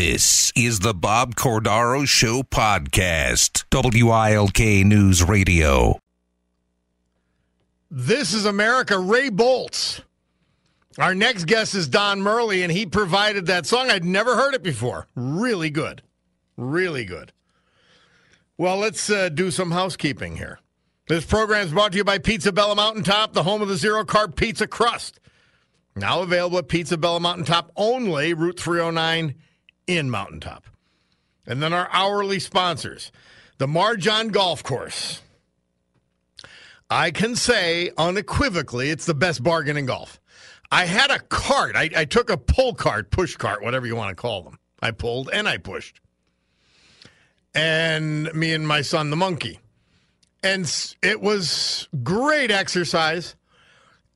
This is the Bob Cordaro Show podcast, WILK News Radio. This is America. Ray Bolts. Our next guest is Don Murley, and he provided that song. I'd never heard it before. Really good. Really good. Well, let's uh, do some housekeeping here. This program is brought to you by Pizza Bella Mountaintop, the home of the zero carb pizza crust. Now available at Pizza Bella Mountaintop only, Route 309 in Mountaintop. And then our hourly sponsors, the Marjan Golf Course. I can say unequivocally it's the best bargain in golf. I had a cart. I, I took a pull cart, push cart, whatever you want to call them. I pulled and I pushed. And me and my son, the monkey. And it was great exercise.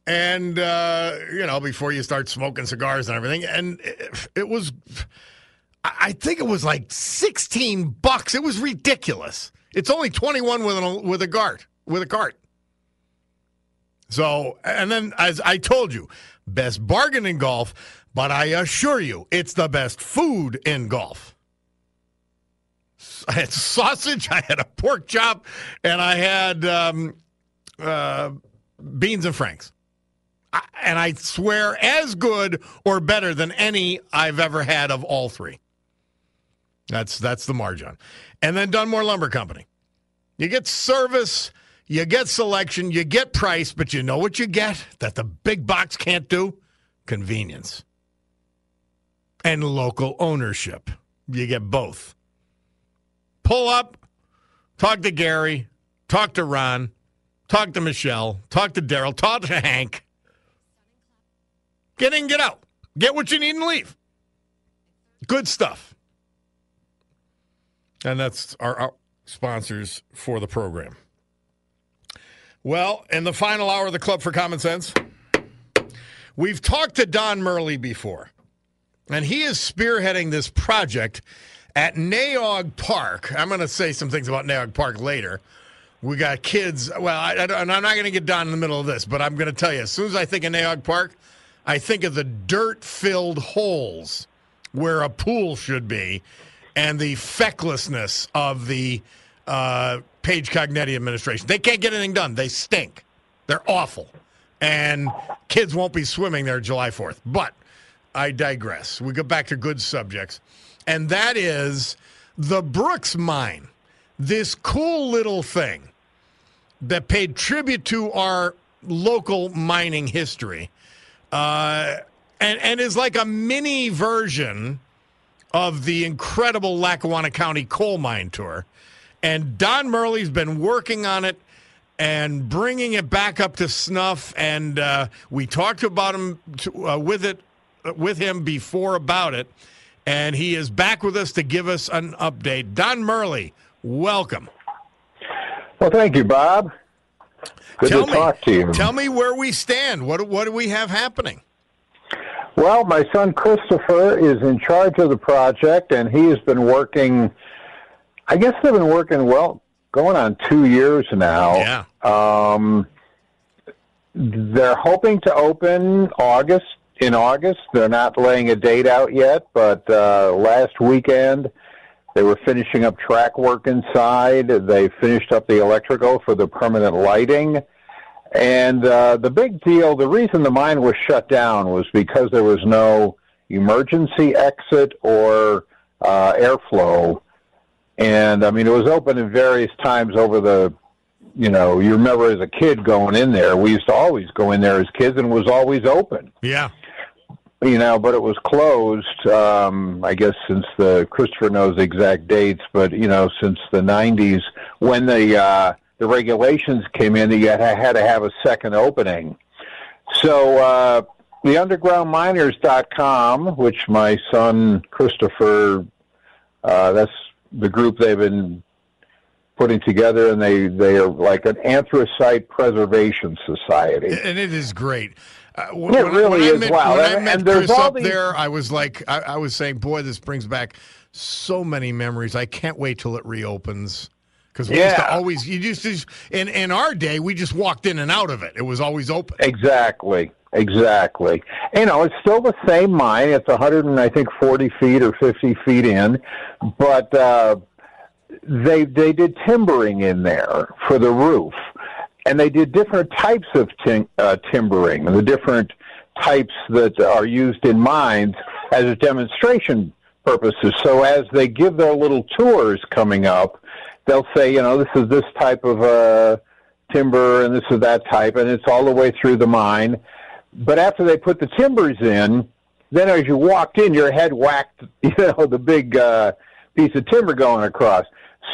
And, uh, you know, before you start smoking cigars and everything. And it, it was, I think it was like 16 bucks. It was ridiculous. It's only 21 with, an, with a cart, with a cart. So, and then as I told you, best bargain in golf, but I assure you, it's the best food in golf. I had sausage, I had a pork chop, and I had um, uh, beans and franks. I, and I swear, as good or better than any I've ever had of all three. That's that's the margin. And then Dunmore Lumber Company. You get service you get selection, you get price, but you know what you get that the big box can't do? Convenience and local ownership. You get both. Pull up, talk to Gary, talk to Ron, talk to Michelle, talk to Daryl, talk to Hank. Get in, get out. Get what you need and leave. Good stuff. And that's our, our sponsors for the program. Well, in the final hour of the Club for Common Sense, we've talked to Don Murley before, and he is spearheading this project at Nay Aug Park. I'm going to say some things about Nay Aug Park later. We got kids. Well, I, am not going to get Don in the middle of this, but I'm going to tell you as soon as I think of Nay Aug Park, I think of the dirt filled holes where a pool should be and the fecklessness of the uh, Paige Cognetti administration. They can't get anything done. They stink. They're awful. And kids won't be swimming there July 4th. But I digress. We go back to good subjects. And that is the Brooks Mine, this cool little thing that paid tribute to our local mining history uh, and, and is like a mini version of the incredible Lackawanna County coal mine tour. And Don Murley's been working on it and bringing it back up to snuff. And uh, we talked about him to, uh, with it with him before about it, and he is back with us to give us an update. Don Murley, welcome. Well, thank you, Bob. Good tell to me, talk to you. Tell me where we stand. What what do we have happening? Well, my son Christopher is in charge of the project, and he has been working I guess they've been working well, going on two years now. Yeah. Um, they're hoping to open August. In August, they're not laying a date out yet, but uh, last weekend they were finishing up track work inside. They finished up the electrical for the permanent lighting. And uh, the big deal, the reason the mine was shut down was because there was no emergency exit or uh, airflow and I mean, it was open in various times over the, you know, you remember as a kid going in there. We used to always go in there as kids, and it was always open. Yeah. You know, but it was closed. Um, I guess since the Christopher knows the exact dates, but you know, since the '90s when the uh, the regulations came in, that you had to have a second opening. So uh, the undergroundminers.com, which my son Christopher, uh, that's the group they've been putting together, and they they are like an anthracite preservation society, and it is great. Uh, when, it really is. Met, wow! When I met and Chris up these... there, I was like, I, I, was saying, boy, this brings back so many memories. I can't wait till it reopens. Because we yeah. used to always, you used to, in, in our day, we just walked in and out of it. It was always open. Exactly. exactly. You know, it's still the same mine. It's 100 and I think 40 feet or 50 feet in, but uh, they they did timbering in there for the roof, and they did different types of tim- uh, timbering, the different types that are used in mines as a demonstration purposes. So as they give their little tours coming up, they'll say, you know, this is this type of uh, timber and this is that type, and it's all the way through the mine. But after they put the timbers in, then as you walked in, your head whacked, you know, the big uh, piece of timber going across.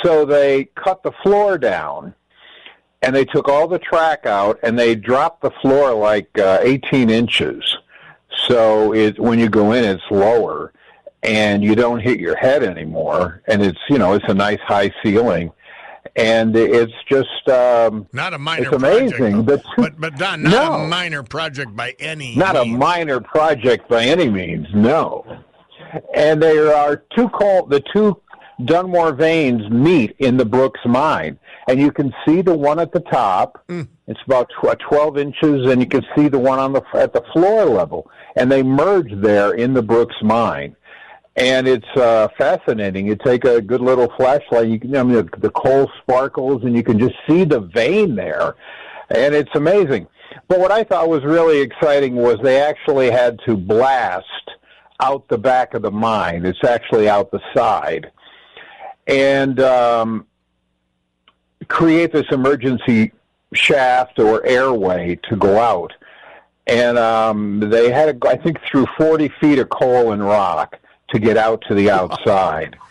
So they cut the floor down, and they took all the track out, and they dropped the floor like uh, 18 inches. So it, when you go in, it's lower, and you don't hit your head anymore. And it's you know it's a nice high ceiling, and it's just um, not a minor. It's amazing, project, but but Don, not no, a minor project by any. Means. Not means. a minor project by any means. No, and there are two call the two Dunmore veins meet in the Brooks mine, and you can see the one at the top. Mm. It's about tw- 12 inches, and you can see the one on the at the floor level, and they merge there in the Brooks mine and it's uh, fascinating. You take a good little flashlight, you can, I mean, the, the coal sparkles, and you can just see the vein there, and it's amazing. But what I thought was really exciting was they actually had to blast out the back of the mine. It's actually out the side, and um, create this emergency shaft or airway to go out. And um, they had, I think, through 40 feet of coal and rock to get out to the outside.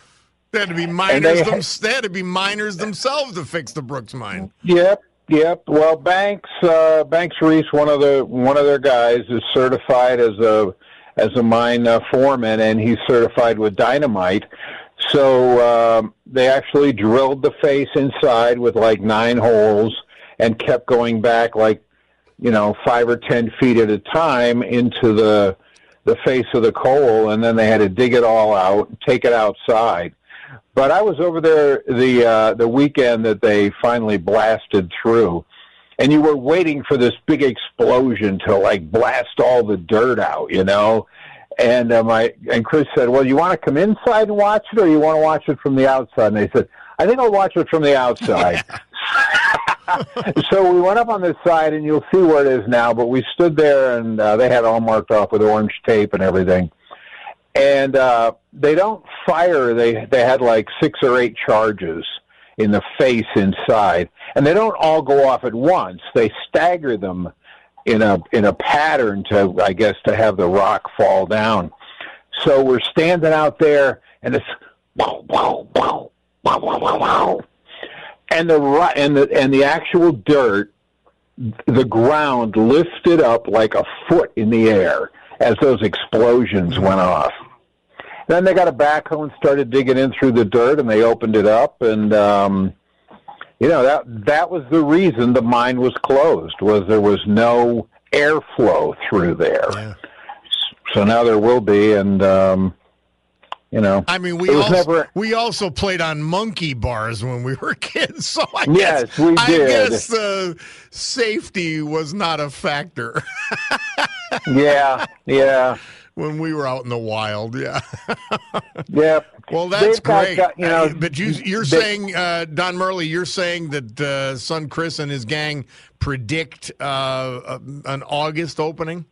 They had to be miners. They, them, they, had to be miners themselves to fix the Brooks mine. Yep, yep. Well, Banks uh, Banks Reese, one of the one of their guys, is certified as a as a mine uh, foreman, and he's certified with dynamite. So um, they actually drilled the face inside with like nine holes, and kept going back like you know five or ten feet at a time into the the face of the coal, and then they had to dig it all out, take it outside. But I was over there the uh, the weekend that they finally blasted through, and you were waiting for this big explosion to like blast all the dirt out, you know. And uh, my and Chris said, "Well, you want to come inside and watch it, or you want to watch it from the outside?" And they said, "I think I'll watch it from the outside." so we went up on this side, and you'll see where it is now. But we stood there, and uh, they had all marked off with orange tape and everything. And uh, they don't fire. They they had like six or eight charges in the face inside, and they don't all go off at once. They stagger them in a in a pattern to, I guess, to have the rock fall down. So we're standing out there, and it's wow, wow, wow, wow, wow, wow, wow and the and the and the actual dirt, the ground lifted up like a foot in the air as those explosions went off. Then they got a backhoe and started digging in through the dirt, and they opened it up, and um, you know that that was the reason the mine was closed was there was no airflow through there. Yeah. So now there will be, and um, you know. I mean, we also, never... we also played on monkey bars when we were kids, so I yes, guess, we did. I guess uh, safety was not a factor. yeah, yeah. When we were out in the wild, yeah. yep. Well, that's They've great. Got, you know, but you, you're they, saying, uh, Don Murley, you're saying that uh, son Chris and his gang predict uh, an August opening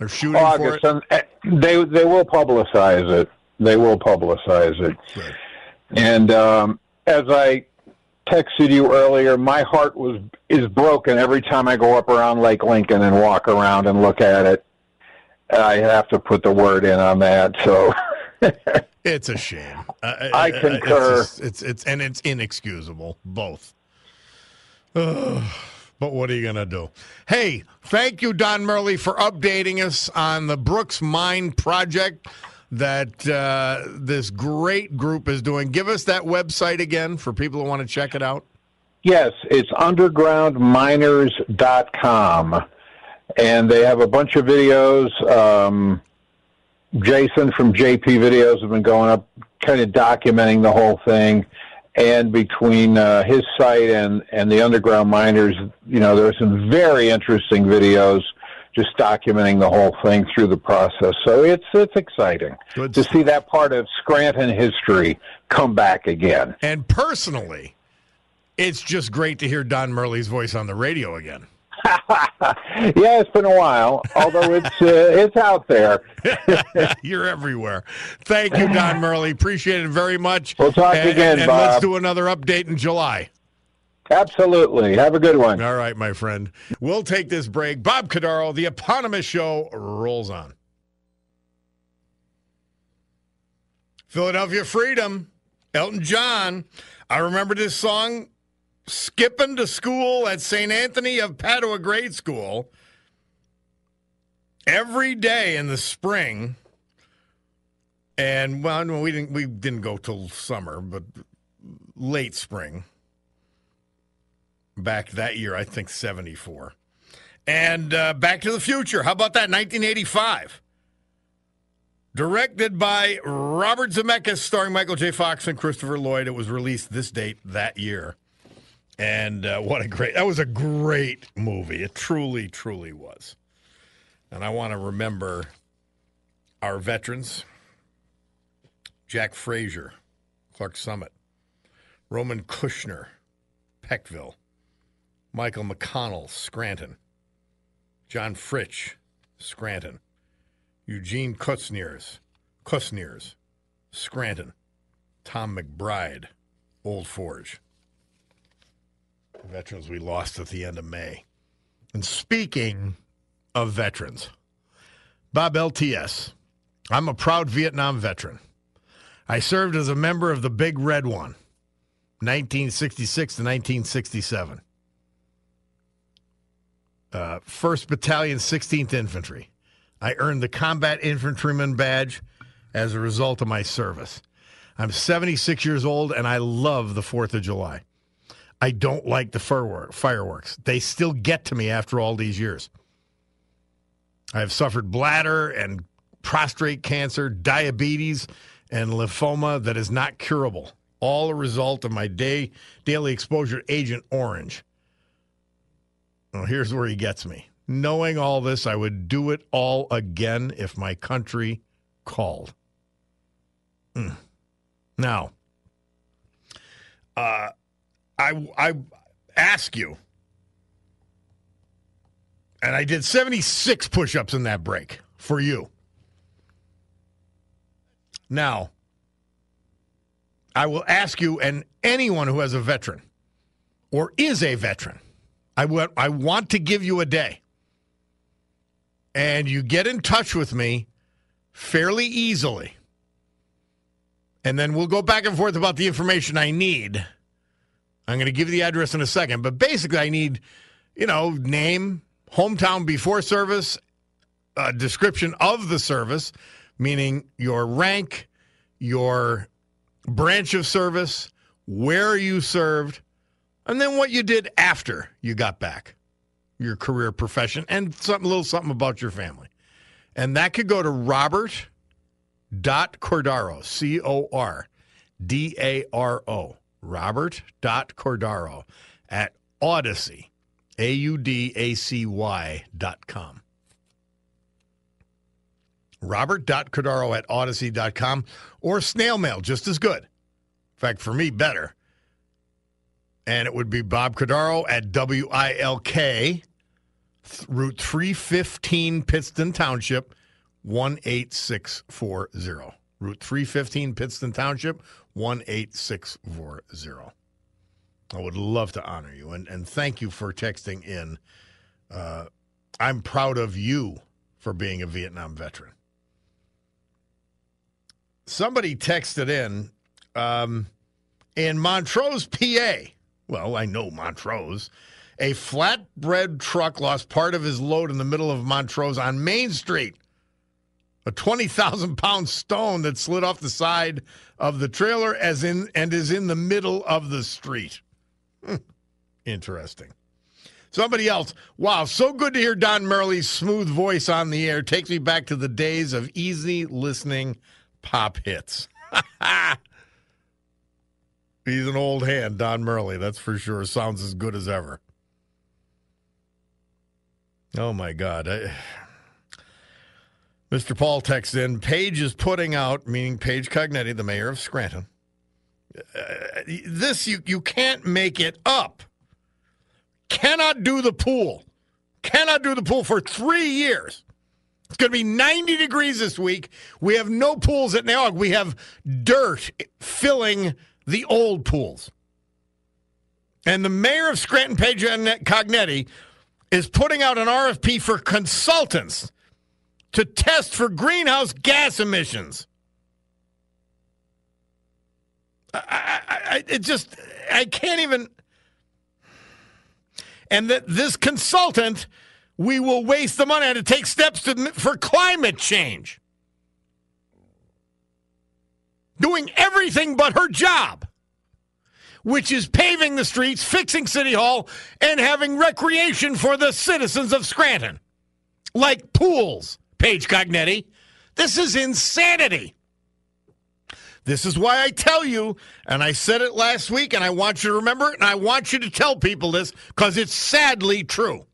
or shooting August, for it. And they they will publicize it they will publicize it. Right. And um, as I texted you earlier, my heart was is broken every time I go up around Lake Lincoln and walk around and look at it. I have to put the word in on that. So it's a shame. Uh, I concur. It's, it's, it's and it's inexcusable both. but what are you going to do? Hey, thank you, Don Murley, for updating us on the Brooks Mine project that uh, this great group is doing. Give us that website again for people who want to check it out. Yes, it's undergroundminers.com. And they have a bunch of videos. Um, Jason from JP Videos have been going up, kind of documenting the whole thing. And between uh, his site and, and the underground miners, you know, there are some very interesting videos just documenting the whole thing through the process. So it's it's exciting Good to stuff. see that part of Scranton history come back again. And personally, it's just great to hear Don Murley's voice on the radio again. yeah, it's been a while, although it's uh, it's out there. You're everywhere. Thank you, Don Murley. Appreciate it very much. We'll talk and, again, and let's do another update in July. Absolutely. Have a good one. All right, my friend. We'll take this break. Bob Cordaro, the eponymous show rolls on. Philadelphia Freedom, Elton John. I remember this song skipping to school at St. Anthony of Padua Grade School every day in the spring. And well, we didn't we didn't go till summer, but late spring. Back that year, I think 74. And uh, Back to the Future. How about that? 1985. Directed by Robert Zemeckis, starring Michael J. Fox and Christopher Lloyd. It was released this date that year. And uh, what a great, that was a great movie. It truly, truly was. And I want to remember our veterans Jack Frazier, Clarks Summit, Roman Kushner, Peckville, Michael McConnell, Scranton, John Fritsch, Scranton, Eugene Kutzniers, Kutzniers, Scranton, Tom McBride, Old Forge. Veterans we lost at the end of May. And speaking of veterans, Bob LTS, I'm a proud Vietnam veteran. I served as a member of the Big Red One, 1966 to 1967. Uh, 1st Battalion, 16th Infantry. I earned the Combat Infantryman Badge as a result of my service. I'm 76 years old and I love the 4th of July. I don't like the firework- fireworks. They still get to me after all these years. I have suffered bladder and prostate cancer, diabetes, and lymphoma that is not curable, all a result of my day daily exposure to Agent Orange. Well, here's where he gets me. Knowing all this, I would do it all again if my country called. Mm. Now, uh, I I ask you, and I did 76 push-ups in that break for you. Now, I will ask you, and anyone who has a veteran or is a veteran, I want to give you a day. And you get in touch with me fairly easily. And then we'll go back and forth about the information I need. I'm going to give you the address in a second. But basically, I need, you know, name, hometown before service, a description of the service, meaning your rank, your branch of service, where you served, and then what you did after you got back, your career profession, and something a little something about your family. And that could go to Robert dot Cordaro, C O R D A R O, Robert dot Cordaro at Audacy, A U D A C Y dot com. Robert.Cordaro at Audacy.com or snail mail, just as good. In fact, for me, better. And it would be Bob Cordaro at WILK, Route 315, Pittston Township, 18640. Route 315, Pittston Township, 18640. I would love to honor you and, and thank you for texting in. Uh, I'm proud of you for being a Vietnam veteran. Somebody texted in um, in Montrose, PA. Well, I know Montrose. A flatbread truck lost part of his load in the middle of Montrose on Main Street. A 20,000 pound stone that slid off the side of the trailer as in and is in the middle of the street. Hmm. Interesting. Somebody else. Wow, so good to hear Don Murley's smooth voice on the air. Takes me back to the days of easy listening pop hits. He's an old hand, Don Murley, that's for sure. Sounds as good as ever. Oh my God. I, Mr. Paul texts in Paige is putting out, meaning Paige Cognetti, the mayor of Scranton. Uh, this, you, you can't make it up. Cannot do the pool. Cannot do the pool for three years. It's going to be 90 degrees this week. We have no pools at Nay Aug. We have dirt filling the old pools. And the mayor of Scranton, Paige Cognetti, is putting out an RFP for consultants to test for greenhouse gas emissions. I, I, I, it just, I can't even. And that this consultant, we will waste the money to take steps to, for climate change. Doing everything but her job, which is paving the streets, fixing City Hall, and having recreation for the citizens of Scranton, like pools Paige Cognetti. This is insanity. This is why I tell you, and I said it last week, and I want you to remember it, and I want you to tell people this because it's sadly true.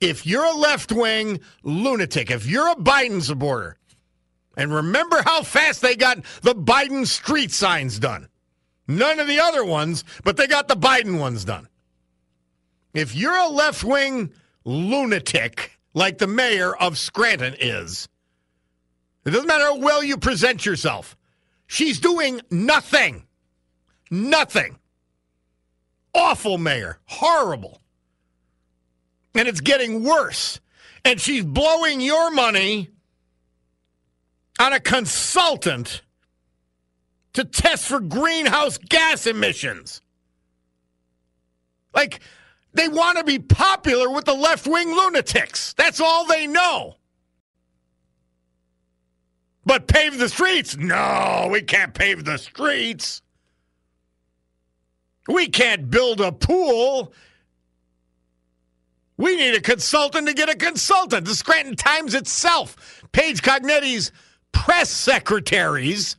If you're a left wing lunatic, if you're a Biden supporter, and remember how fast they got the Biden street signs done. None of the other ones, but they got the Biden ones done. If you're a left wing lunatic, like the mayor of Scranton is. It doesn't matter how well you present yourself. She's doing nothing. Nothing. Awful mayor. Horrible. And it's getting worse. And she's blowing your money on a consultant to test for greenhouse gas emissions. Like, they want to be popular with the left wing lunatics. That's all they know. But pave the streets? No, we can't pave the streets. We can't build a pool. We need a consultant to get a consultant. The Scranton Times itself, Paige Cognetti's press secretaries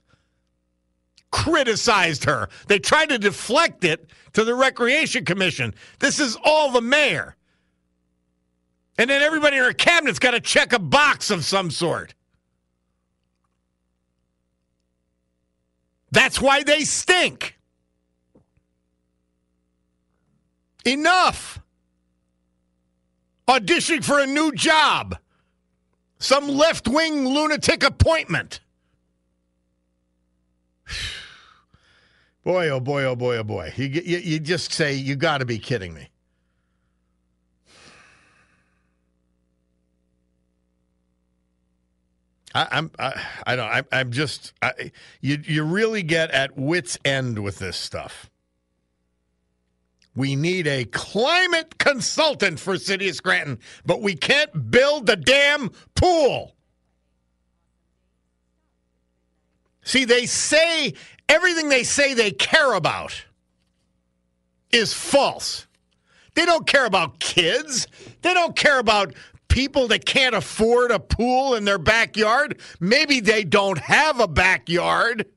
criticized her. They tried to deflect it to the Recreation Commission. This is all the mayor. And then everybody in her cabinet's got to check a box of some sort. That's why they stink. Enough. Auditioning for a new job. Some left wing lunatic appointment. Boy, oh boy, oh boy, oh boy. You, you, you just say, you got to be kidding me. I, I'm I, I don't I, I'm just I, you you really get at wits end with this stuff. We need a climate consultant for City of Scranton, but we can't build the damn pool. See, they say everything they say they care about is false. They don't care about kids. They don't care about people that can't afford a pool in their backyard. Maybe they don't have a backyard.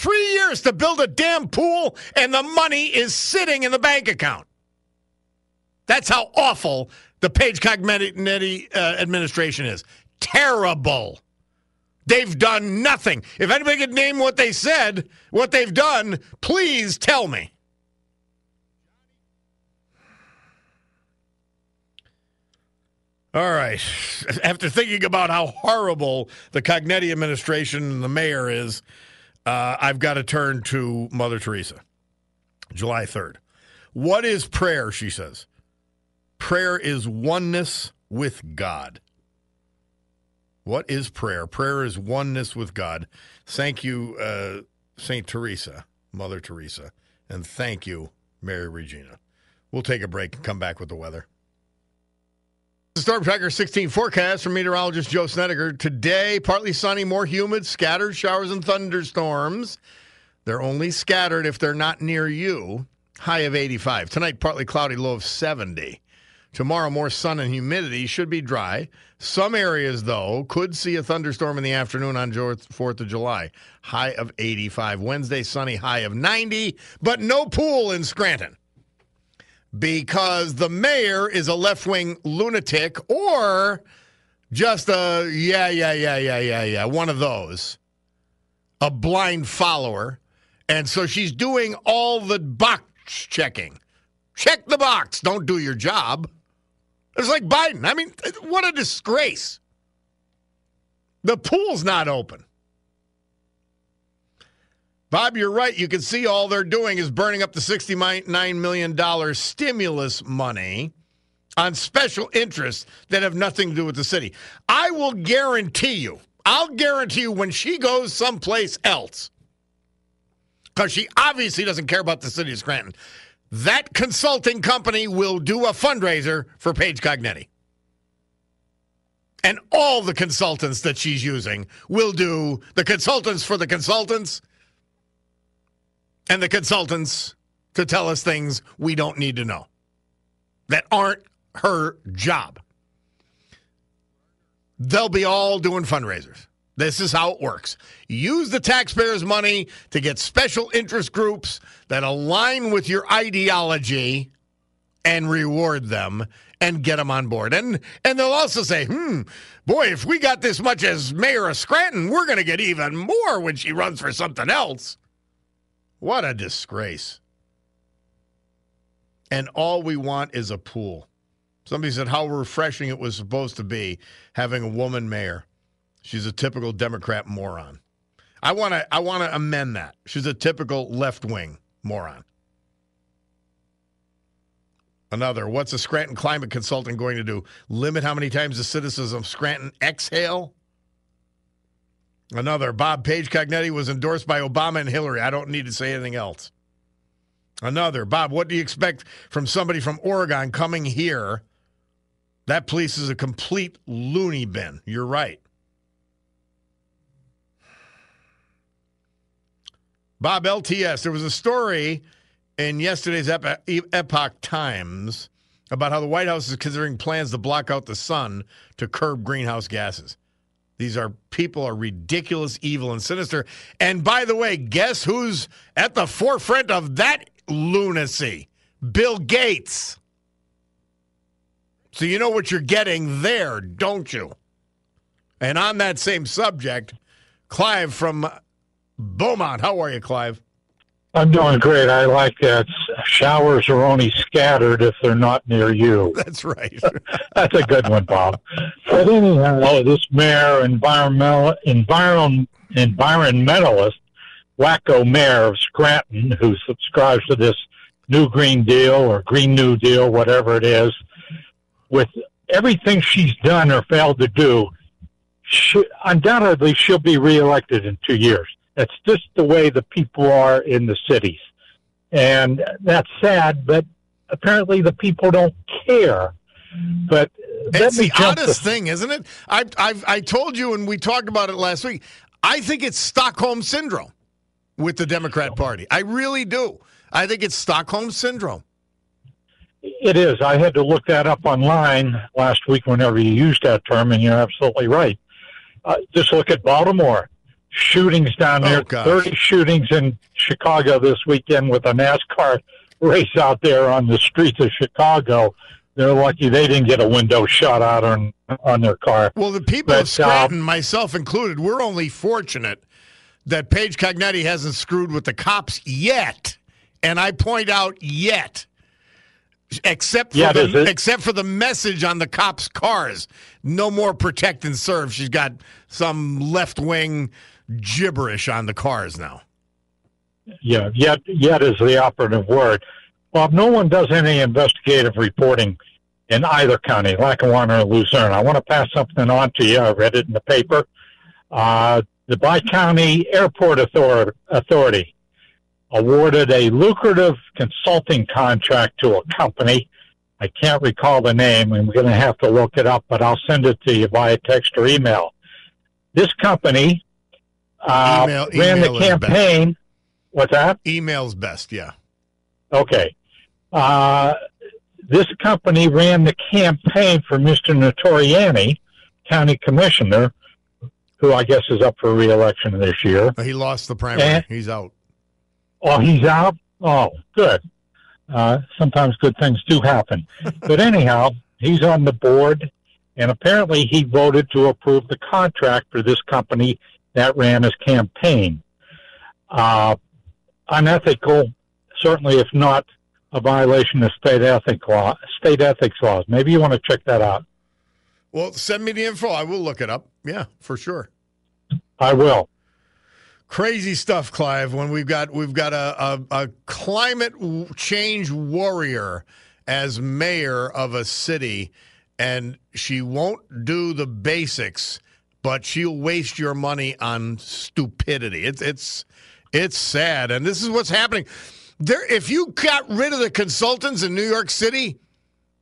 Three years to build a damn pool, and the money is sitting in the bank account. That's how awful the Paige Cognetti uh, administration is. Terrible. They've done nothing. If anybody could name what they said, what they've done, please tell me. All right. After thinking about how horrible the Cognetti administration and the mayor is, uh, I've got to turn to Mother Teresa. July 3rd. What is prayer, she says? Prayer is oneness with God. What is prayer? Prayer is oneness with God. Thank you, uh, St. Teresa, Mother Teresa. And thank you, Mary Regina. We'll take a break and come back with the weather. The Storm Tracker 16 forecast from meteorologist Joe Snedeker. Today, partly sunny, more humid, scattered showers and thunderstorms. They're only scattered if they're not near you. High of 85. Tonight, partly cloudy, low of 70. Tomorrow, more sun and humidity. Should be dry. Some areas, though, could see a thunderstorm in the afternoon on 4th of July. High of 85. Wednesday, sunny, high of 90, but no pool in Scranton. Because the mayor is a left wing lunatic or just a, yeah, yeah, yeah, yeah, yeah, yeah, one of those, a blind follower. And so she's doing all the box checking. Check the box. Don't do your job. It's like Biden. I mean, what a disgrace. The pool's not open. Bob, you're right. You can see all they're doing is burning up the $69 million stimulus money on special interests that have nothing to do with the city. I will guarantee you, I'll guarantee you when she goes someplace else, because she obviously doesn't care about the city of Scranton, that consulting company will do a fundraiser for Paige Cognetti. And all the consultants that she's using will do the consultants for the consultants and the consultants to tell us things we don't need to know that aren't her job. They'll be all doing fundraisers. This is how it works. Use the taxpayers' money to get special interest groups that align with your ideology and reward them and get them on board. And and they'll also say, "Hmm, boy, if we got this much as mayor of Scranton, we're going to get even more when she runs for something else." What a disgrace. And all we want is a pool. Somebody said how refreshing it was supposed to be having a woman mayor. She's a typical Democrat moron. I want to I want to amend that. She's a typical left-wing moron. Another, what's a Scranton climate consultant going to do? Limit how many times the citizens of Scranton exhale? Another, Bob Paige Cognetti was endorsed by Obama and Hillary. I don't need to say anything else. Another, Bob, what do you expect from somebody from Oregon coming here? That police is a complete loony bin. You're right. Bob LTS, there was a story in yesterday's Epoch Times about how the White House is considering plans to block out the sun to curb greenhouse gases. These are people are ridiculous, evil, and sinister. And by the way, guess who's at the forefront of that lunacy? Bill Gates. So you know what you're getting there, don't you? And on that same subject, Clive from Beaumont. How are you, Clive? I'm doing great. I like that. Showers are only scattered if they're not near you. That's right. That's a good one, Bob. But anyhow, this mayor, environmental, environ, environmentalist, wacko mayor of Scranton, who subscribes to this New Green Deal or Green New Deal, whatever it is, with everything she's done or failed to do, she, undoubtedly she'll be reelected in two years. That's just the way the people are in the cities. And that's sad, but apparently the people don't care. But it's the oddest thing, isn't it? I, I've, I told you, and we talked about it last week. I think it's Stockholm syndrome with the Democrat Party. I really do. I think it's Stockholm syndrome. It is. I had to look that up online last week whenever you used that term, and you're absolutely right. Uh, just look at Baltimore shootings down there. Oh, 30 shootings in Chicago this weekend with a NASCAR race out there on the streets of Chicago. They're lucky they didn't get a window shot out on on their car. Well, the people but, of Scranton, uh, myself included, we're only fortunate that Paige Cognetti hasn't screwed with the cops yet. And I point out yet except for yeah, the, except for the message on the cops' cars. No more protect and serve. She's got some left wing gibberish on the cars now. Yeah, yet yet is the operative word. Bob, no one does any investigative reporting in either county, Lackawanna or Luzerne. I want to pass something on to you. I read it in the paper. Uh, the Bi County Airport Authority awarded a lucrative consulting contract to a company. I can't recall the name. I'm going to have to look it up, but I'll send it to you via text or email. This company uh, email, ran email the campaign. What's that? Email's best, yeah. Okay. Uh, this company ran the campaign for Mr. Notarianni, county commissioner, who I guess is up for reelection this year. He lost the primary. And, he's out. Oh, he's out? Oh, good. Uh, sometimes good things do happen. but anyhow, he's on the board, and apparently he voted to approve the contract for this company that ran his campaign. Uh, unethical, certainly, if not a violation of state ethic law, state ethics laws. Maybe you want to check that out. Well, send me the info. I will look it up. Yeah, for sure. I will. Crazy stuff, Clive. When we've got we've got a, a, a climate change warrior as mayor of a city, and she won't do the basics, but she'll waste your money on stupidity. It's it's it's sad, and this is what's happening. There, if you got rid of the consultants in New York City,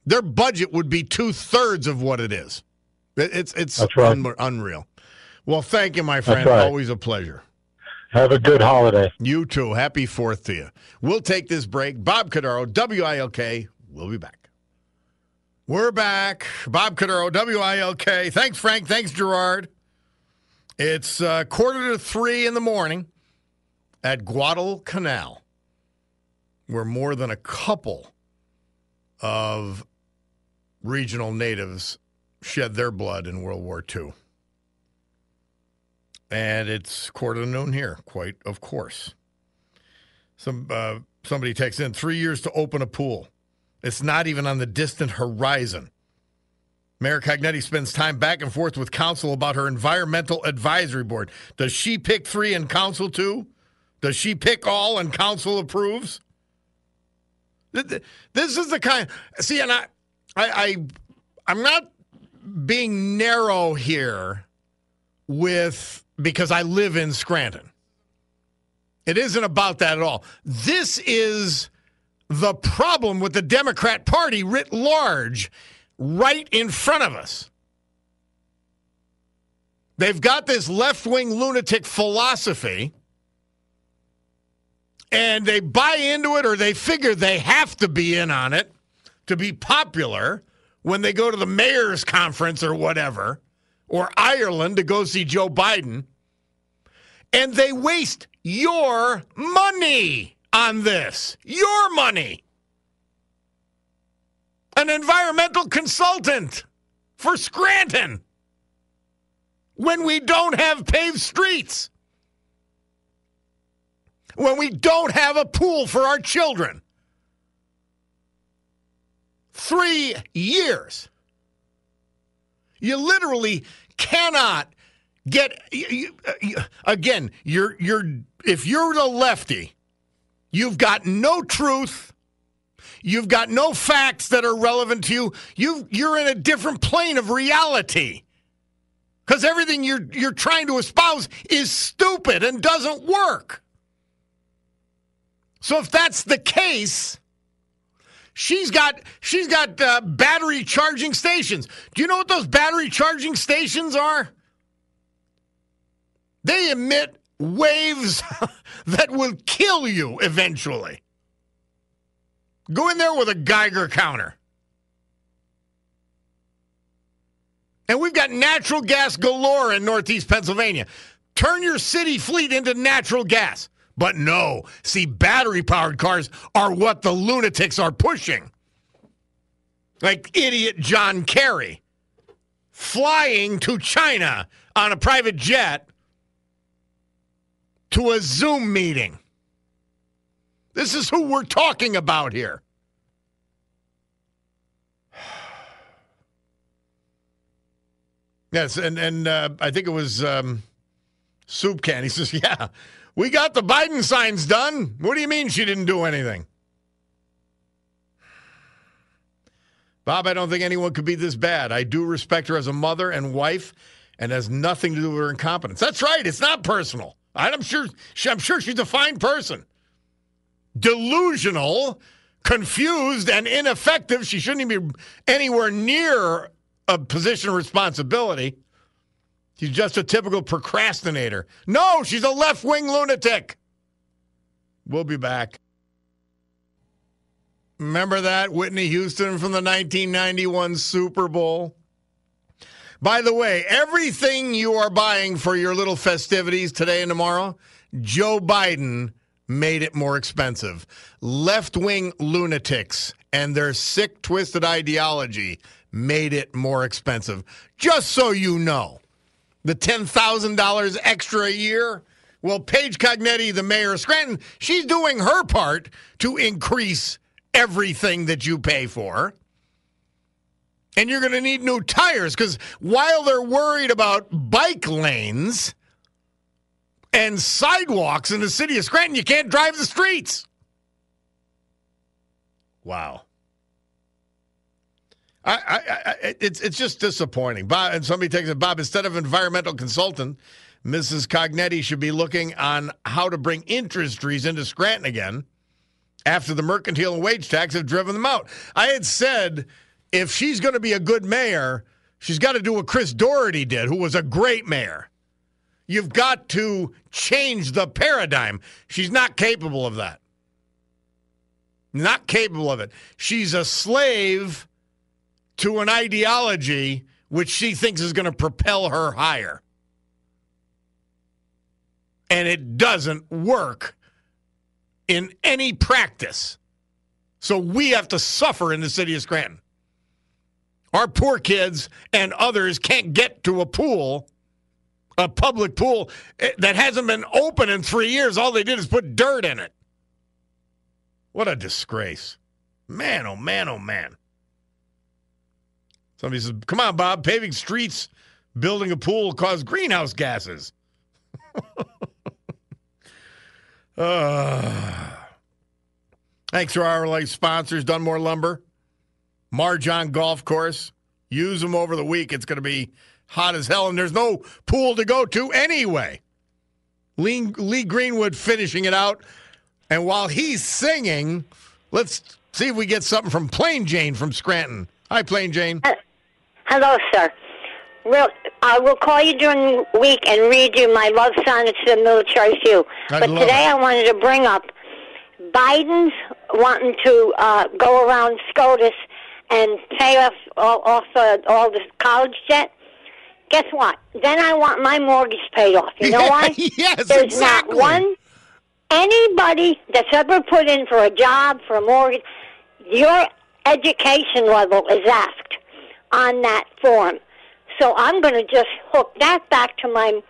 their budget would be two thirds of what it is. It's it's right. un- unreal. Well, thank you, my friend. right. Always a pleasure. Have a good holiday. You too. Happy Fourth to you. We'll take this break. Bob Cordaro, WILK. We'll be back. We're back. Bob Cordaro, WILK. Thanks, Frank. Thanks, Gerard. It's uh, quarter to three in the morning at Guadalcanal, where more than a couple of regional natives shed their blood in World War II. And it's quarter to noon here, quite of course. Some uh, somebody texts in three years to open a pool. It's not even on the distant horizon. Mayor Cognetti spends time back and forth with council about her environmental advisory board. Does she pick three and council two? Does she pick all and council approves? This is the kind. See, and I, I, I I'm not being narrow here with because I live in Scranton. It isn't about that at all. This is the problem with the Democrat Party writ large right in front of us. They've got this left wing lunatic philosophy and they buy into it or they figure they have to be in on it to be popular when they go to the mayor's conference or whatever, or Ireland to go see Joe Biden, and they waste your money on this. Your money. An environmental consultant for Scranton when we don't have paved streets, when we don't have a pool for our children three years. You literally cannot get you, you, again. You're you're if you're the lefty, you've got no truth. You've got no facts that are relevant to you. You you're in a different plane of reality. Because everything you're you're trying to espouse is stupid and doesn't work. So if that's the case, She's got she's got uh, battery charging stations. Do you know what those battery charging stations are? They emit waves that will kill you eventually. Go in there with a Geiger counter. And we've got natural gas galore in Northeast Pennsylvania. Turn your city fleet into natural gas. But no, see, battery powered cars are what the lunatics are pushing. Like idiot John Kerry flying to China on a private jet to a Zoom meeting. This is who we're talking about here. Yes, and and uh, I think it was um, Soup Can. He says, "Yeah, we got the Biden signs done. What do you mean she didn't do anything? Bob, I don't think anyone could be this bad. I do respect her as a mother and wife and has nothing to do with her incompetence. That's right. It's not personal. I'm sure I'm sure she's a fine person. Delusional, confused, and ineffective. She shouldn't even be anywhere near a position of responsibility. She's just a typical procrastinator. No, she's a left wing lunatic. We'll be back. Remember that? Whitney Houston from the 1991 Super Bowl? By the way, everything you are buying for your little festivities today and tomorrow, Joe Biden made it more expensive. Left wing lunatics and their sick, twisted ideology made it more expensive. Just so you know, the $10,000 extra a year. Well, Paige Cognetti, the mayor of Scranton, she's doing her part to increase everything that you pay for. And you're going to need new tires because while they're worried about bike lanes and sidewalks in the city of Scranton, you can't drive the streets. Wow. I, I, I, it's it's just disappointing. Bob, and somebody takes it. Bob, instead of environmental consultant, Mrs. Cognetti should be looking on how to bring industries into Scranton again after the mercantile and wage tax have driven them out. I had said if she's going to be a good mayor, she's got to do what Chris Doherty did, who was a great mayor. You've got to change the paradigm. She's not capable of that. Not capable of it. She's a slave to an ideology which she thinks is going to propel her higher. And it doesn't work in any practice. So we have to suffer in the city of Scranton. Our poor kids and others can't get to a pool, a public pool eh, that hasn't been open in three years. All they did is put dirt in it. What a disgrace. Man, oh man, oh man. Somebody says, Come on, Bob, paving streets, building a pool cause greenhouse gases. uh, thanks to our like sponsors, Dunmore Lumber, Marjon Golf Course. Use them over the week. It's going to be hot as hell, and there's no pool to go to anyway. Lee, Lee Greenwood finishing it out. And while he's singing, let's see if we get something from Plain Jane from Scranton. Hi, Plain Jane. Hello, sir. Well, I will call you during the week and read you my love sonnets to the military few. I'd but today it. I wanted to bring up Biden's wanting to uh, go around SCOTUS and pay off all, off uh, all the college debt. Guess what? Then I want my mortgage paid off. You know why? yes, There's exactly. not one anybody that's ever put in for a job for a mortgage. Your education level is asked on that form. So I'm going to just hook that back to my.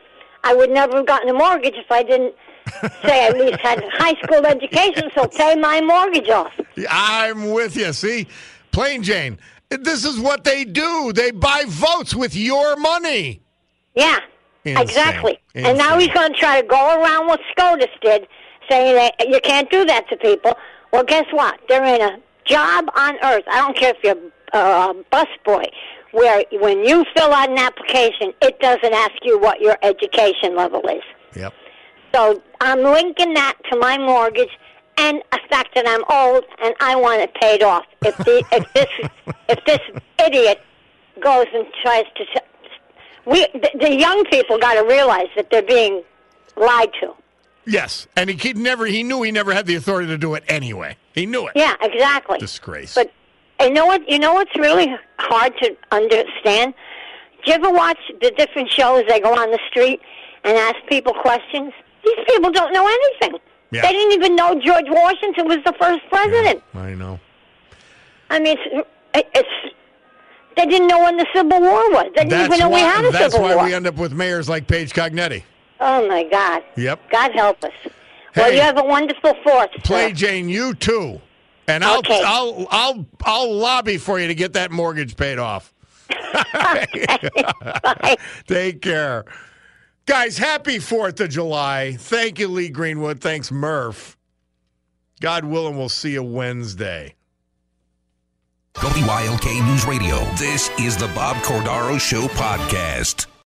I would never have gotten a mortgage if I didn't say I at least had a high school education. So pay my mortgage off. I'm with you. See, Plain Jane, this is what they do. They buy votes with your money. Yeah, Insane. exactly. And now he's going to try to go around what SCOTUS did, saying that you can't do that to people. Well, guess what? They're in a job on earth. I don't care if you're uh, a busboy, where when you fill out an application, it doesn't ask you what your education level is. Yep. So I'm linking that to my mortgage and the fact that I'm old and I want it paid off. If the, if this if this idiot goes and tries to, we the, the young people got to realize that they're being lied to. Yes, and he, he never he knew he never had the authority to do it anyway. He knew it. Yeah, exactly. Disgrace. But you know what? You know what's really hard to understand. Do you ever watch the different shows? They go on the street and ask people questions. These people don't know anything. Yeah. They didn't even know George Washington was the first president. I know. I mean, it's, it's they didn't know when the Civil War was. They didn't That's even know why, we had a Civil War. that's why we end up with mayors like Paige Cognetti. oh my God! Yep. God help us. Well, you have a wonderful fourth. sir. Plain Jane, you too. And I'll Okay. I'll I'll I'll lobby for you to get that mortgage paid off. Take care. Guys, happy 4th of July. Thank you, Lee Greenwood. Thanks, Murph. God willing, we'll see you Wednesday. WILK News Radio. This is the Bob Cordaro Show podcast.